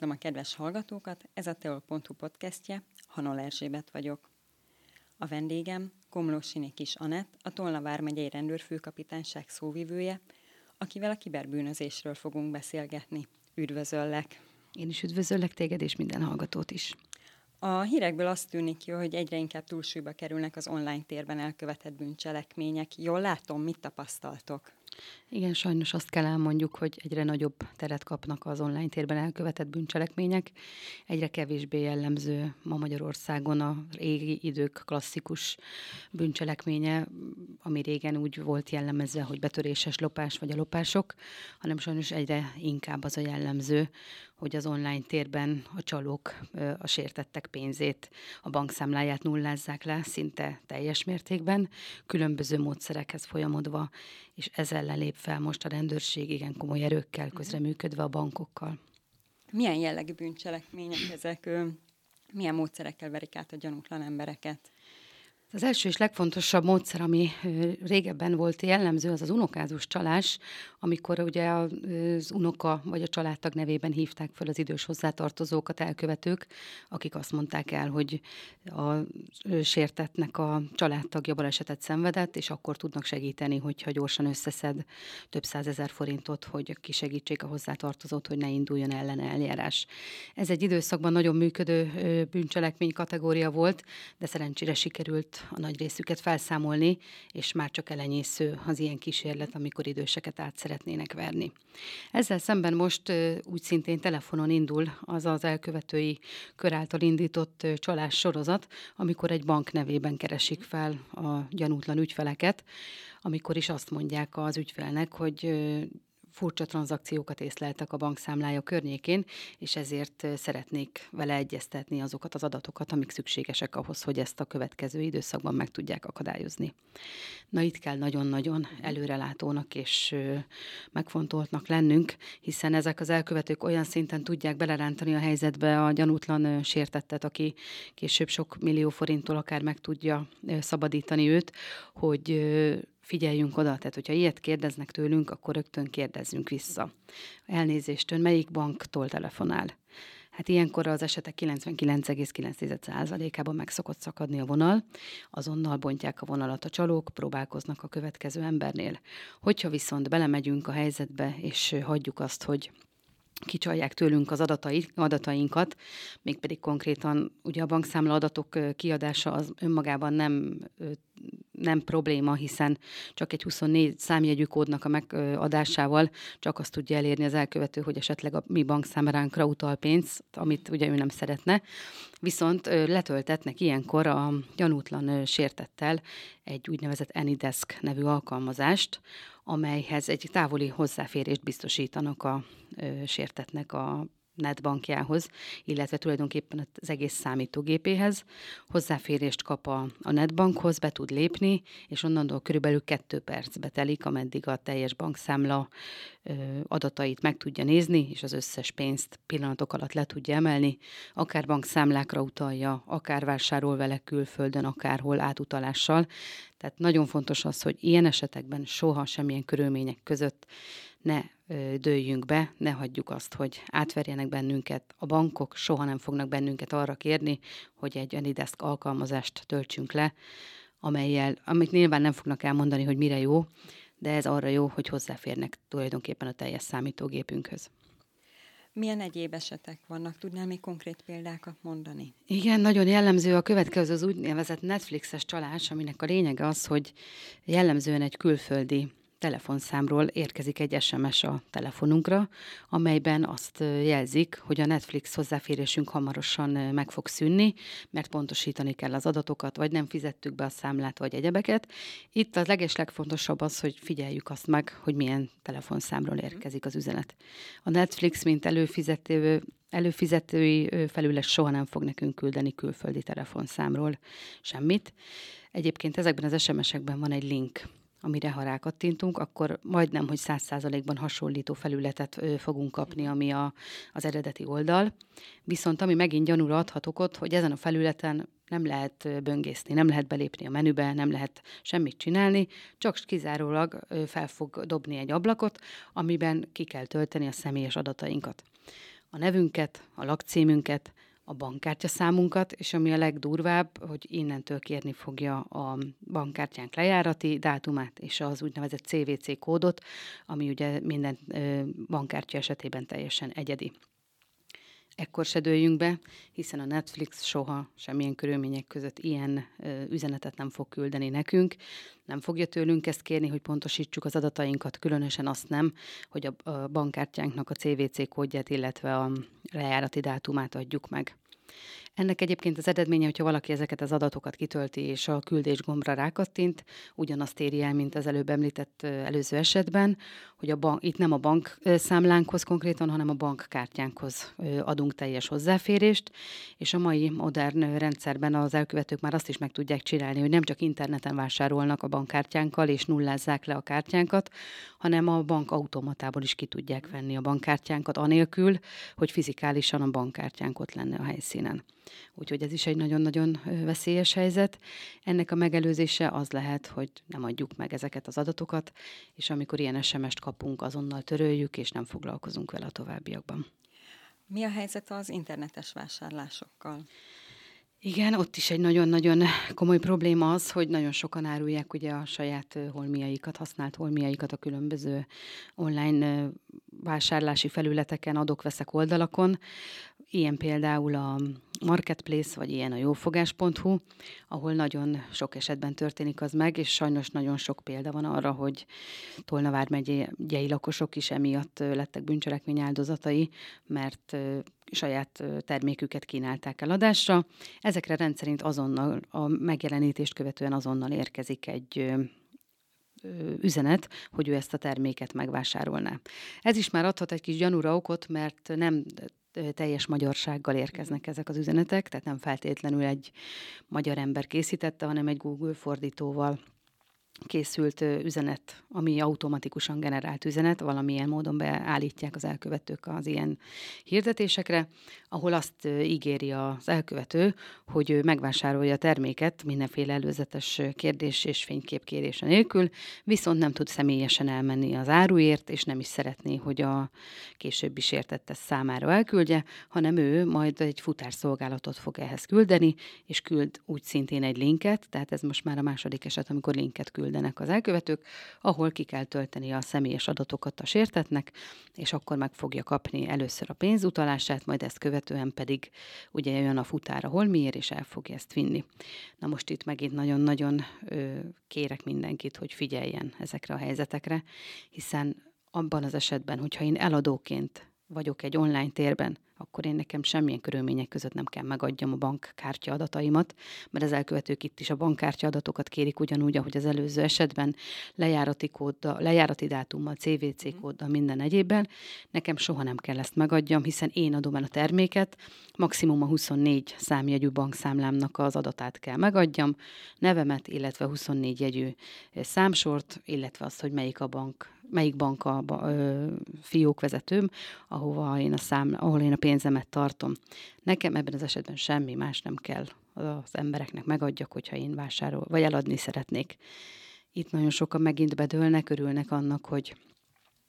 Üdvözlöm a kedves hallgatókat, ez a Teol.hu podcastje, Hanol Erzsébet vagyok. A vendégem Komlósiné Kis Anett, a Tolna vármegyei rendőrfőkapitányság szóvivője, akivel a kiberbűnözésről fogunk beszélgetni. Üdvözöllek! Én is üdvözöllek téged és minden hallgatót is. A hírekből azt tűnik ki, hogy egyre inkább túlsúlyba kerülnek az online térben elkövetett bűncselekmények. Jól látom, mit tapasztaltok? Igen, sajnos azt kell elmondjuk, hogy egyre nagyobb teret kapnak az online térben elkövetett bűncselekmények. Egyre kevésbé jellemző ma Magyarországon a régi idők klasszikus bűncselekménye, ami régen úgy volt jellemezve, hogy betöréses lopás vagy a lopások, hanem sajnos egyre inkább az a jellemző, hogy az online térben a csalók a sértettek pénzét, a bankszámláját nullázzák le szinte teljes mértékben, különböző módszerekhez folyamodva, és ez ellen lép fel most a rendőrség igen komoly erőkkel mhm. közreműködve a bankokkal. Milyen jellegű bűncselekmények ezek? Milyen módszerekkel verik át a gyanútlan embereket? Az első és legfontosabb módszer, ami régebben volt jellemző, az az unokázós csalás, amikor ugye az unoka vagy a családtag nevében hívták fel az idős hozzátartozókat, elkövetők, akik azt mondták el, hogy a sértetnek a családtagja balesetet szenvedett, és akkor tudnak segíteni, hogyha gyorsan összeszed több százezer forintot, hogy kisegítsék a hozzátartozót, hogy ne induljon ellen eljárás. Ez egy időszakban nagyon működő bűncselekmény kategória volt, de szerencsére sikerült a nagy részüket felszámolni, és már csak elenyésző az ilyen kísérlet, amikor időseket át szeretnének verni. Ezzel szemben most úgy szintén telefonon indul az az elkövetői kör által indított csalás sorozat, amikor egy bank nevében keresik fel a gyanútlan ügyfeleket, amikor is azt mondják az ügyfelnek, hogy furcsa tranzakciókat észleltek a bankszámlája környékén, és ezért szeretnék vele egyeztetni azokat az adatokat, amik szükségesek ahhoz, hogy ezt a következő időszakban meg tudják akadályozni. Na itt kell nagyon-nagyon előrelátónak és megfontoltnak lennünk, hiszen ezek az elkövetők olyan szinten tudják belerántani a helyzetbe a gyanútlan sértettet, aki később sok millió forinttól akár meg tudja szabadítani őt, hogy figyeljünk oda, tehát hogyha ilyet kérdeznek tőlünk, akkor rögtön kérdezzünk vissza. Elnézést, ön melyik banktól telefonál? Hát ilyenkor az esetek 99,9%-ában meg szokott szakadni a vonal, azonnal bontják a vonalat a csalók, próbálkoznak a következő embernél. Hogyha viszont belemegyünk a helyzetbe, és hagyjuk azt, hogy kicsalják tőlünk az adatai, adatainkat, mégpedig konkrétan ugye a bankszámla adatok kiadása az önmagában nem nem probléma, hiszen csak egy 24 számjegyű kódnak a megadásával csak azt tudja elérni az elkövető, hogy esetleg a mi bankszámlánkra utal pénzt, amit ugye ő nem szeretne. Viszont letöltetnek ilyenkor a gyanútlan sértettel egy úgynevezett Anydesk nevű alkalmazást, amelyhez egy távoli hozzáférést biztosítanak a sértetnek a netbankjához, illetve tulajdonképpen az egész számítógépéhez. Hozzáférést kap a, a netbankhoz, be tud lépni, és onnantól körülbelül kettő percbe telik, ameddig a teljes bankszámla ö, adatait meg tudja nézni, és az összes pénzt pillanatok alatt le tudja emelni, akár bankszámlákra utalja, akár vásárol vele külföldön, akárhol átutalással. Tehát nagyon fontos az, hogy ilyen esetekben soha semmilyen körülmények között ne dőljünk be, ne hagyjuk azt, hogy átverjenek bennünket. A bankok soha nem fognak bennünket arra kérni, hogy egy Anydesk alkalmazást töltsünk le, amelyel, amit nyilván nem fognak elmondani, hogy mire jó, de ez arra jó, hogy hozzáférnek tulajdonképpen a teljes számítógépünkhöz. Milyen egyéb esetek vannak? Tudnál még konkrét példákat mondani? Igen, nagyon jellemző a következő az úgynevezett Netflixes csalás, aminek a lényege az, hogy jellemzően egy külföldi telefonszámról érkezik egy SMS a telefonunkra, amelyben azt jelzik, hogy a Netflix hozzáférésünk hamarosan meg fog szűnni, mert pontosítani kell az adatokat, vagy nem fizettük be a számlát, vagy egyebeket. Itt a legeslegfontosabb az, hogy figyeljük azt meg, hogy milyen telefonszámról mhm. érkezik az üzenet. A Netflix, mint előfizető előfizetői felület soha nem fog nekünk küldeni külföldi telefonszámról semmit. Egyébként ezekben az SMS-ekben van egy link, amire ha rákattintunk, akkor majdnem, hogy száz százalékban hasonlító felületet fogunk kapni, ami a, az eredeti oldal. Viszont ami megint gyanúra adhat okot, hogy ezen a felületen nem lehet böngészni, nem lehet belépni a menübe, nem lehet semmit csinálni, csak kizárólag fel fog dobni egy ablakot, amiben ki kell tölteni a személyes adatainkat. a nevünket, a lakcímünket, a bankkártya számunkat, és ami a legdurvább, hogy innentől kérni fogja a bankkártyánk lejárati dátumát és az úgynevezett CVC kódot, ami ugye minden bankkártya esetében teljesen egyedi ekkor se dőljünk be, hiszen a Netflix soha semmilyen körülmények között ilyen ö, üzenetet nem fog küldeni nekünk. Nem fogja tőlünk ezt kérni, hogy pontosítsuk az adatainkat, különösen azt nem, hogy a, a bankkártyánknak a CVC kódját, illetve a lejárati dátumát adjuk meg. Ennek egyébként az eredménye, hogyha valaki ezeket az adatokat kitölti és a küldés gombra rákattint, ugyanazt éri el, mint az előbb említett előző esetben, hogy a bank, itt nem a bank számlánkhoz konkrétan, hanem a bankkártyánkhoz adunk teljes hozzáférést, és a mai modern rendszerben az elkövetők már azt is meg tudják csinálni, hogy nem csak interneten vásárolnak a bankkártyánkkal és nullázzák le a kártyánkat, hanem a bank automatából is ki tudják venni a bankkártyánkat, anélkül, hogy fizikálisan a bankkártyánk ott lenne a helyszínen. Úgyhogy ez is egy nagyon-nagyon veszélyes helyzet. Ennek a megelőzése az lehet, hogy nem adjuk meg ezeket az adatokat, és amikor ilyen SMS-t kapunk, azonnal töröljük, és nem foglalkozunk vele a továbbiakban. Mi a helyzet az internetes vásárlásokkal? Igen, ott is egy nagyon-nagyon komoly probléma az, hogy nagyon sokan árulják ugye a saját holmiaikat, használt holmiaikat a különböző online vásárlási felületeken, adok-veszek oldalakon. Ilyen például a Marketplace, vagy ilyen a jófogás.hu, ahol nagyon sok esetben történik az meg, és sajnos nagyon sok példa van arra, hogy Tolnavár megyei lakosok is emiatt lettek bűncselekmény áldozatai, mert saját terméküket kínálták eladásra. Ezekre rendszerint azonnal, a megjelenítést követően azonnal érkezik egy üzenet, hogy ő ezt a terméket megvásárolná. Ez is már adhat egy kis gyanúra okot, mert nem teljes magyarsággal érkeznek ezek az üzenetek, tehát nem feltétlenül egy magyar ember készítette, hanem egy Google fordítóval készült üzenet, ami automatikusan generált üzenet, valamilyen módon beállítják az elkövetők az ilyen hirdetésekre, ahol azt ígéri az elkövető, hogy ő megvásárolja a terméket mindenféle előzetes kérdés és fényképkérése nélkül, viszont nem tud személyesen elmenni az áruért, és nem is szeretné, hogy a későbbi sértette számára elküldje, hanem ő majd egy futárszolgálatot fog ehhez küldeni, és küld úgy szintén egy linket, tehát ez most már a második eset, amikor linket küld küldenek az elkövetők, ahol ki kell tölteni a személyes adatokat a sértetnek, és akkor meg fogja kapni először a pénzutalását, majd ezt követően pedig ugye jön a futára holmiért, és el fogja ezt vinni. Na most itt megint nagyon-nagyon kérek mindenkit, hogy figyeljen ezekre a helyzetekre, hiszen abban az esetben, hogyha én eladóként vagyok egy online térben, akkor én nekem semmilyen körülmények között nem kell megadjam a bankkártya adataimat, mert az elkövetők itt is a bankkártya adatokat kérik ugyanúgy, ahogy az előző esetben, lejárati, kóddal, lejárati dátummal, CVC mhm. kóddal, minden egyébben. Nekem soha nem kell ezt megadjam, hiszen én adom el a terméket, maximum a 24 számjegyű bankszámlámnak az adatát kell megadjam, nevemet, illetve 24 jegyű számsort, illetve azt, hogy melyik a bank melyik bank a ö, fiókvezetőm, ahova én a szám, ahol én a pénzemet tartom. Nekem ebben az esetben semmi más nem kell az embereknek megadjak, hogyha én vásárol, vagy eladni szeretnék. Itt nagyon sokan megint bedőlnek, örülnek annak, hogy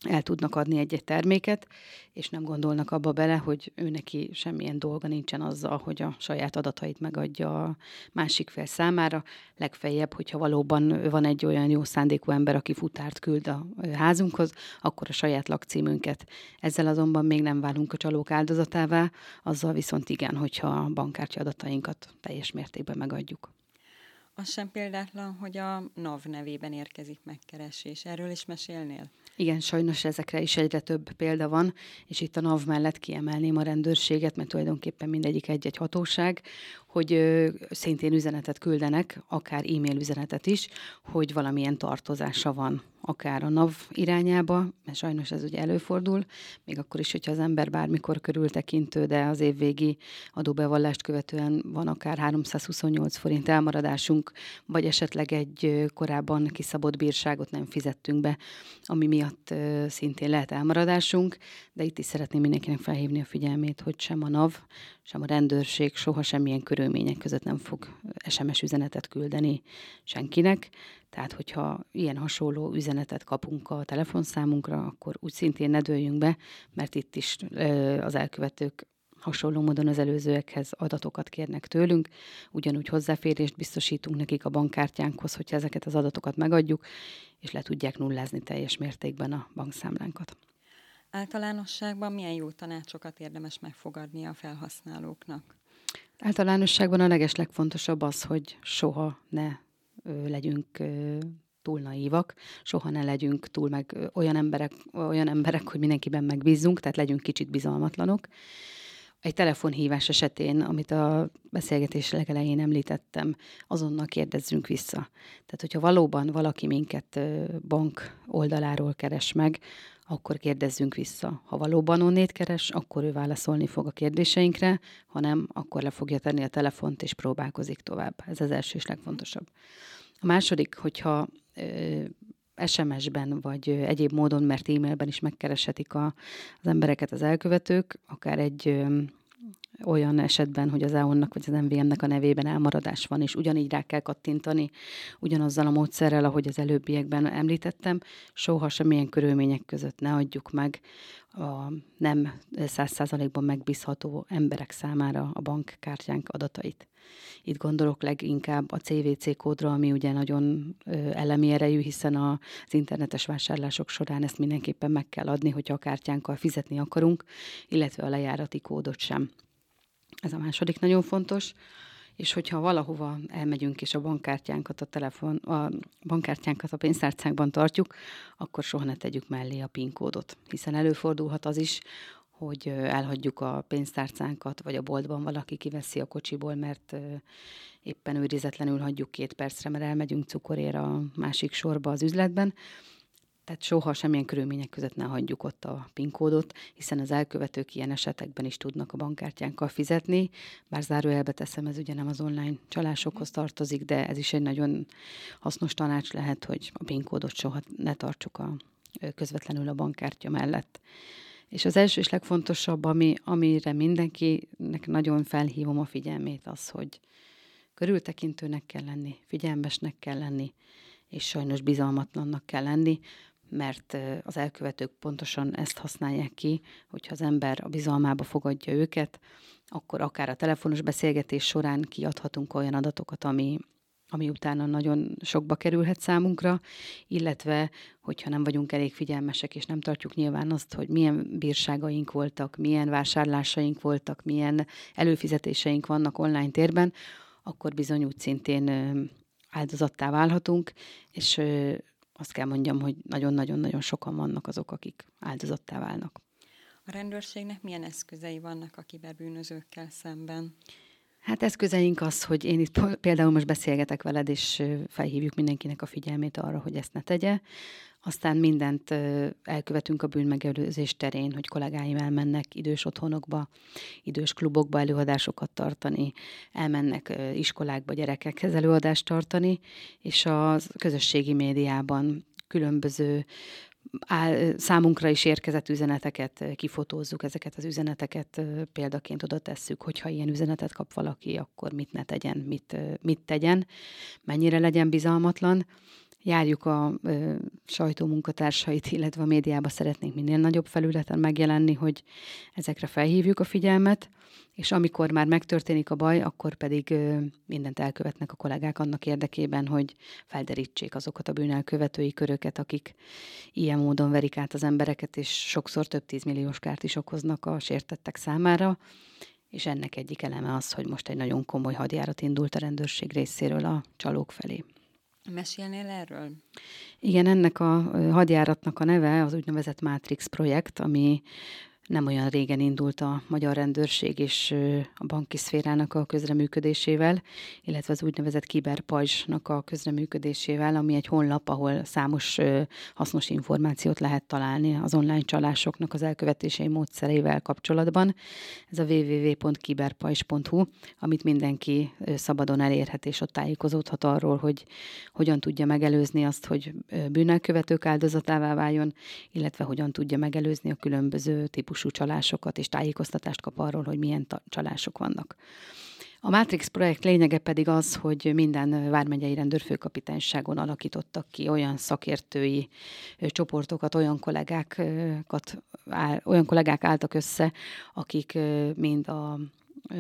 el tudnak adni egy-egy terméket, és nem gondolnak abba bele, hogy ő neki semmilyen dolga nincsen azzal, hogy a saját adatait megadja a másik fél számára. Legfeljebb, hogyha valóban van egy olyan jó szándékú ember, aki futárt küld a házunkhoz, akkor a saját lakcímünket. Ezzel azonban még nem válunk a csalók áldozatává, azzal viszont igen, hogyha a bankkártya adatainkat teljes mértékben megadjuk. Az sem példátlan, hogy a NAV nevében érkezik megkeresés. Erről is mesélnél? Igen, sajnos ezekre is egyre több példa van, és itt a NAV mellett kiemelném a rendőrséget, mert tulajdonképpen mindegyik egy-egy hatóság, hogy szintén üzenetet küldenek, akár e-mail üzenetet is, hogy valamilyen tartozása van akár a NAV irányába, mert sajnos ez ugye előfordul, még akkor is, hogyha az ember bármikor körültekintő, de az évvégi adóbevallást követően van akár 328 forint elmaradásunk, vagy esetleg egy korábban kiszabott bírságot nem fizettünk be, ami miatt szintén lehet elmaradásunk, de itt is szeretném mindenkinek felhívni a figyelmét, hogy sem a NAV, sem a rendőrség soha semmilyen körülmények között nem fog SMS üzenetet küldeni senkinek, Tehát, hogyha ilyen hasonló üzenetet kapunk a telefonszámunkra, akkor úgy szintén ne dőljünk be, mert itt is az elkövetők hasonló módon az előzőekhez adatokat kérnek tőlünk, ugyanúgy hozzáférést biztosítunk nekik a bankkártyánkhoz, hogyha ezeket az adatokat megadjuk, és le tudják nullázni teljes mértékben a bankszámlánkat. Általánosságban milyen jó tanácsokat érdemes megfogadni a felhasználóknak? Általánosságban a legeslegfontosabb az, hogy soha ne legyünk túl naívak, soha ne legyünk túl meg olyan emberek, olyan emberek, hogy mindenkiben megbízzunk, tehát legyünk kicsit bizalmatlanok. Egy telefonhívás esetén, amit a beszélgetés legelején említettem, azonnal kérdezzünk vissza. Tehát, hogyha valóban valaki minket bank oldaláról keres meg, akkor kérdezzünk vissza. Ha valóban onnét keres, akkor ő válaszolni fog a kérdéseinkre, ha nem, akkor le fogja tenni a telefont és próbálkozik tovább. Ez az első és legfontosabb. A második, hogyha SMS-ben vagy egyéb módon, mert e-mailben is megkereshetik a, az embereket az elkövetők, akár egy olyan esetben, hogy az EON-nak vagy az MVM-nek a nevében elmaradás van, és ugyanígy rá kell kattintani, ugyanazzal a módszerrel, ahogy az előbbiekben említettem, soha semmilyen körülmények között ne adjuk meg a nem száz százalékban megbízható emberek számára a bankkártyánk adatait. Itt gondolok leginkább a CVC kódra, ami ugye nagyon elemi erejű, hiszen az internetes vásárlások során ezt mindenképpen meg kell adni, hogyha a kártyánkkal fizetni akarunk, illetve a lejárati kódot sem. Ez a második nagyon fontos. És hogyha valahova elmegyünk, és a bankkártyánkat a telefon, a bankkártyánkat a pénztárcánkban tartjuk, akkor soha ne tegyük mellé a PIN kódot, hiszen előfordulhat az is, hogy elhagyjuk a pénztárcánkat, vagy a boltban valaki kiveszi a kocsiból, mert éppen őrizetlenül hagyjuk két percre, mert elmegyünk cukorér a másik sorba az üzletben, tehát soha semmilyen körülmények között ne hagyjuk ott a PIN kódot, hiszen az elkövetők ilyen esetekben is tudnak a bankkártyánkkal fizetni, bár zárójelbe teszem, ez ugye nem az online csalásokhoz tartozik, de ez is egy nagyon hasznos tanács lehet, hogy a PIN kódot soha ne tartsuk a, közvetlenül a bankkártya mellett. És az első és legfontosabb, ami, amire mindenkinek nagyon felhívom a figyelmét, az, hogy körültekintőnek kell lenni, figyelmesnek kell lenni, és sajnos bizalmatlannak kell lenni, mert az elkövetők pontosan ezt használják ki, hogyha az ember a bizalmába fogadja őket, akkor akár a telefonos beszélgetés során kiadhatunk olyan adatokat, ami, ami utána nagyon sokba kerülhet számunkra, illetve hogyha nem vagyunk elég figyelmesek, és nem tartjuk nyilván azt, hogy milyen bírságaink voltak, milyen vásárlásaink voltak, milyen előfizetéseink vannak online térben, akkor bizony úgy szintén áldozattá válhatunk, és azt kell mondjam, hogy nagyon-nagyon-nagyon sokan vannak azok, akik áldozattá válnak. A rendőrségnek milyen eszközei vannak a kiberbűnözőkkel szemben? Hát eszközeink az, hogy én itt például most beszélgetek veled, és felhívjuk mindenkinek a figyelmét arra, hogy ezt ne tegye. Aztán mindent elkövetünk a bűnmegelőzés terén, hogy kollégáim elmennek idős otthonokba, idős klubokba előadásokat tartani, elmennek iskolákba gyerekekhez előadást tartani, és a közösségi médiában különböző számunkra is érkezett üzeneteket kifotózzuk, ezeket az üzeneteket példaként oda tesszük, hogyha ilyen üzenetet kap valaki, akkor mit ne tegyen, mit, mit tegyen, mennyire legyen bizalmatlan, járjuk a ö, sajtómunkatársait, illetve a médiába szeretnénk minél nagyobb felületen megjelenni, hogy ezekre felhívjuk a figyelmet, és amikor már megtörténik a baj, akkor pedig ö, mindent elkövetnek a kollégák annak érdekében, hogy felderítsék azokat a bűnelkövetői köröket, akik ilyen módon verik át az embereket, és sokszor több tízmilliós kárt is okoznak a sértettek számára, és ennek egyik eleme az, hogy most egy nagyon komoly hadjárat indult a rendőrség részéről a csalók felé. Mesélnél erről? Igen, ennek a hadjáratnak a neve az úgynevezett Matrix projekt, ami nem olyan régen indult a magyar rendőrség és a banki szférának a közreműködésével, illetve az úgynevezett kiberpajzsnak a közreműködésével, ami egy honlap, ahol számos hasznos információt lehet találni az online csalásoknak az elkövetései módszereivel kapcsolatban. Ez a www.kiberpajzs.hu, amit mindenki szabadon elérhet, és ott tájékozódhat arról, hogy hogyan tudja megelőzni azt, hogy bűnelkövetők áldozatává váljon, illetve hogyan tudja megelőzni a különböző típusú típusú csalásokat, és tájékoztatást kap arról, hogy milyen csalások vannak. A Matrix projekt lényege pedig az, hogy minden vármegyei rendőrfőkapitányságon alakítottak ki olyan szakértői csoportokat, olyan kollégákat, olyan kollégák álltak össze, akik mind a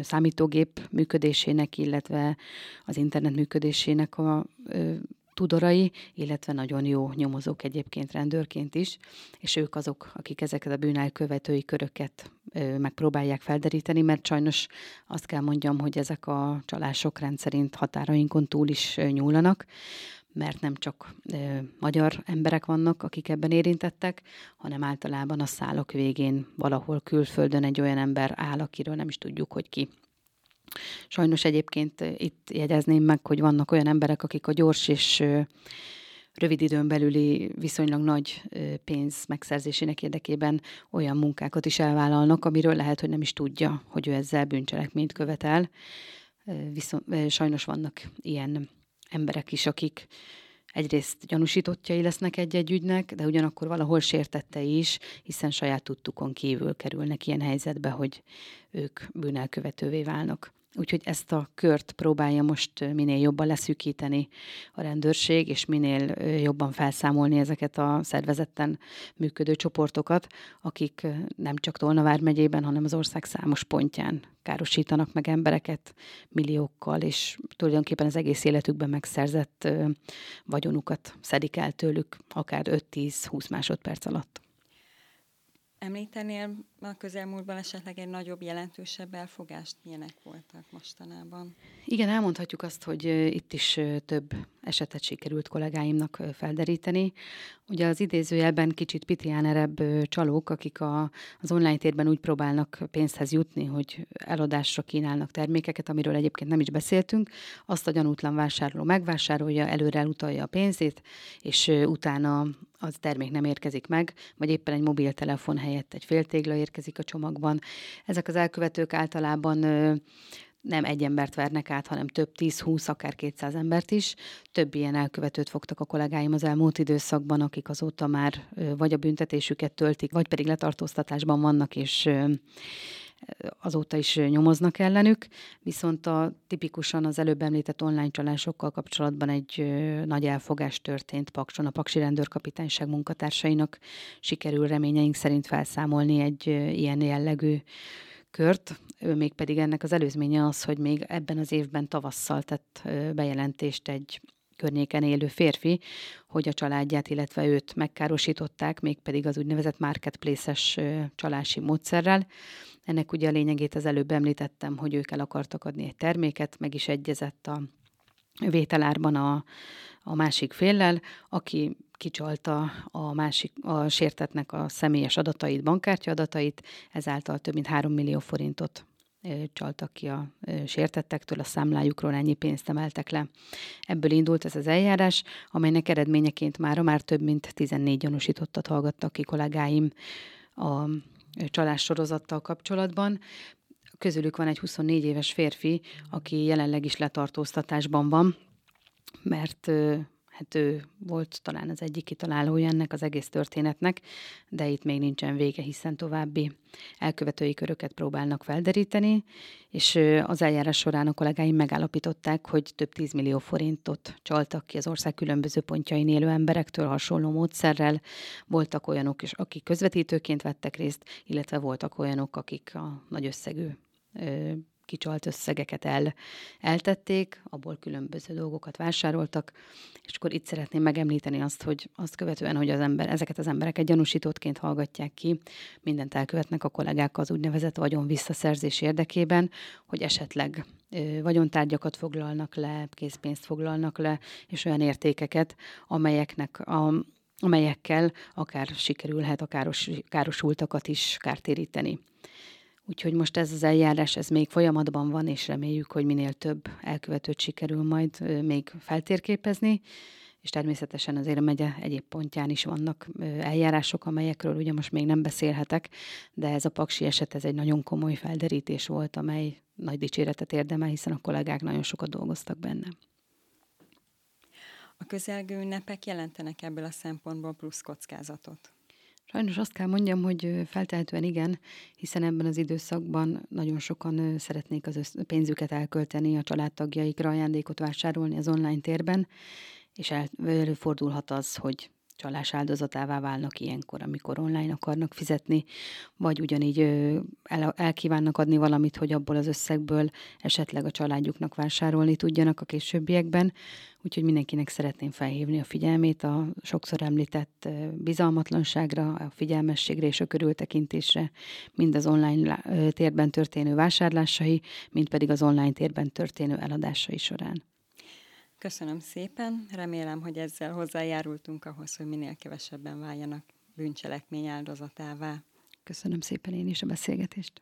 számítógép működésének, illetve az internet működésének a tudorai, illetve nagyon jó nyomozók egyébként rendőrként is, és ők azok, akik ezeket a bűnelkövetői köröket ö, megpróbálják felderíteni, mert sajnos azt kell mondjam, hogy ezek a csalások rendszerint határainkon túl is nyúlanak, mert nem csak ö, magyar emberek vannak, akik ebben érintettek, hanem általában a szálok végén valahol külföldön egy olyan ember áll, akiről nem is tudjuk, hogy ki. Sajnos egyébként itt jegyezném meg, hogy vannak olyan emberek, akik a gyors és rövid időn belüli viszonylag nagy pénz megszerzésének érdekében olyan munkákat is elvállalnak, amiről lehet, hogy nem is tudja, hogy ő ezzel bűncselekményt követel. Viszont sajnos vannak ilyen emberek is, akik egyrészt gyanúsítottjai lesznek egy-egy ügynek, de ugyanakkor valahol sértette is, hiszen saját tudtukon kívül kerülnek ilyen helyzetbe, hogy ők bűnelkövetővé válnak. Úgyhogy ezt a kört próbálja most minél jobban leszűkíteni a rendőrség, és minél jobban felszámolni ezeket a szervezetten működő csoportokat, akik nem csak Tolnavár megyében, hanem az ország számos pontján károsítanak meg embereket milliókkal, és tulajdonképpen az egész életükben megszerzett vagyonukat szedik el tőlük, akár 5-10-20 másodperc alatt. Említenél a közelmúltban esetleg egy nagyobb, jelentősebb elfogást? Milyenek voltak mostanában? Igen, elmondhatjuk azt, hogy itt is több esetet sikerült kollégáimnak felderíteni. Ugye az idézőjelben kicsit pitiánerebb csalók, akik a, az online térben úgy próbálnak pénzhez jutni, hogy eladásra kínálnak termékeket, amiről egyébként nem is beszéltünk, azt a gyanútlan vásárló megvásárolja, előre elutalja a pénzét, és utána az termék nem érkezik meg, vagy éppen egy mobiltelefon helyett egy féltégla érkezik a csomagban. Ezek az elkövetők általában nem egy embert vernek át, hanem több 10-20, akár 200 embert is. Több ilyen elkövetőt fogtak a kollégáim az elmúlt időszakban, akik azóta már vagy a büntetésüket töltik, vagy pedig letartóztatásban vannak, és azóta is nyomoznak ellenük, viszont a tipikusan az előbb említett online csalásokkal kapcsolatban egy nagy elfogás történt Pakson. A Paksi rendőrkapitányság munkatársainak sikerül reményeink szerint felszámolni egy ilyen jellegű kört, mégpedig ennek az előzménye az, hogy még ebben az évben tavasszal tett bejelentést egy környéken élő férfi, hogy a családját, illetve őt megkárosították, mégpedig az úgynevezett marketplace-es csalási módszerrel. Ennek ugye a lényegét az előbb említettem, hogy ők el akartak adni egy terméket, meg is egyezett a vételárban a, a másik féllel, aki kicsalta a másik, a sértetnek a személyes adatait, bankkártya adatait, ezáltal több mint 3 millió forintot csaltak ki a sértettektől, a számlájukról ennyi pénzt emeltek le. Ebből indult ez az eljárás, amelynek eredményeként már már több mint 14 gyanúsítottat hallgattak ki kollégáim a csalás sorozattal kapcsolatban. Közülük van egy 24 éves férfi, aki jelenleg is letartóztatásban van, mert hát ő volt talán az egyik kitalálója ennek az egész történetnek, de itt még nincsen vége, hiszen további elkövetői köröket próbálnak felderíteni, és az eljárás során a kollégáim megállapították, hogy több tízmillió forintot csaltak ki az ország különböző pontjain élő emberektől hasonló módszerrel. Voltak olyanok is, akik közvetítőként vettek részt, illetve voltak olyanok, akik a nagy összegű kicsalt összegeket el, eltették, abból különböző dolgokat vásároltak, és akkor itt szeretném megemlíteni azt, hogy azt követően, hogy az ember, ezeket az embereket gyanúsítottként hallgatják ki, mindent elkövetnek a kollégák az úgynevezett vagyon visszaszerzés érdekében, hogy esetleg ö, vagyontárgyakat foglalnak le, készpénzt foglalnak le, és olyan értékeket, amelyeknek a amelyekkel akár sikerülhet a káros, károsultakat is kártéríteni. Úgyhogy most ez az eljárás, ez még folyamatban van, és reméljük, hogy minél több elkövetőt sikerül majd még feltérképezni, és természetesen azért a megye egyéb pontján is vannak eljárások, amelyekről ugye most még nem beszélhetek, de ez a paksi eset, ez egy nagyon komoly felderítés volt, amely nagy dicséretet érdemel, hiszen a kollégák nagyon sokat dolgoztak benne. A közelgő ünnepek jelentenek ebből a szempontból plusz kockázatot? Sajnos azt kell mondjam, hogy feltehetően igen, hiszen ebben az időszakban nagyon sokan szeretnék az össz- pénzüket elkölteni a családtagjaikra, ajándékot vásárolni az online térben, és előfordulhat az, hogy csalás áldozatává válnak ilyenkor, amikor online akarnak fizetni, vagy ugyanígy el, elkívánnak adni valamit, hogy abból az összegből esetleg a családjuknak vásárolni tudjanak a későbbiekben. Úgyhogy mindenkinek szeretném felhívni a figyelmét a sokszor említett bizalmatlanságra, a figyelmességre és a körültekintésre, mind az online térben történő vásárlásai, mind pedig az online térben történő eladásai során. Köszönöm szépen, remélem, hogy ezzel hozzájárultunk ahhoz, hogy minél kevesebben váljanak bűncselekmény áldozatává. Köszönöm szépen én is a beszélgetést.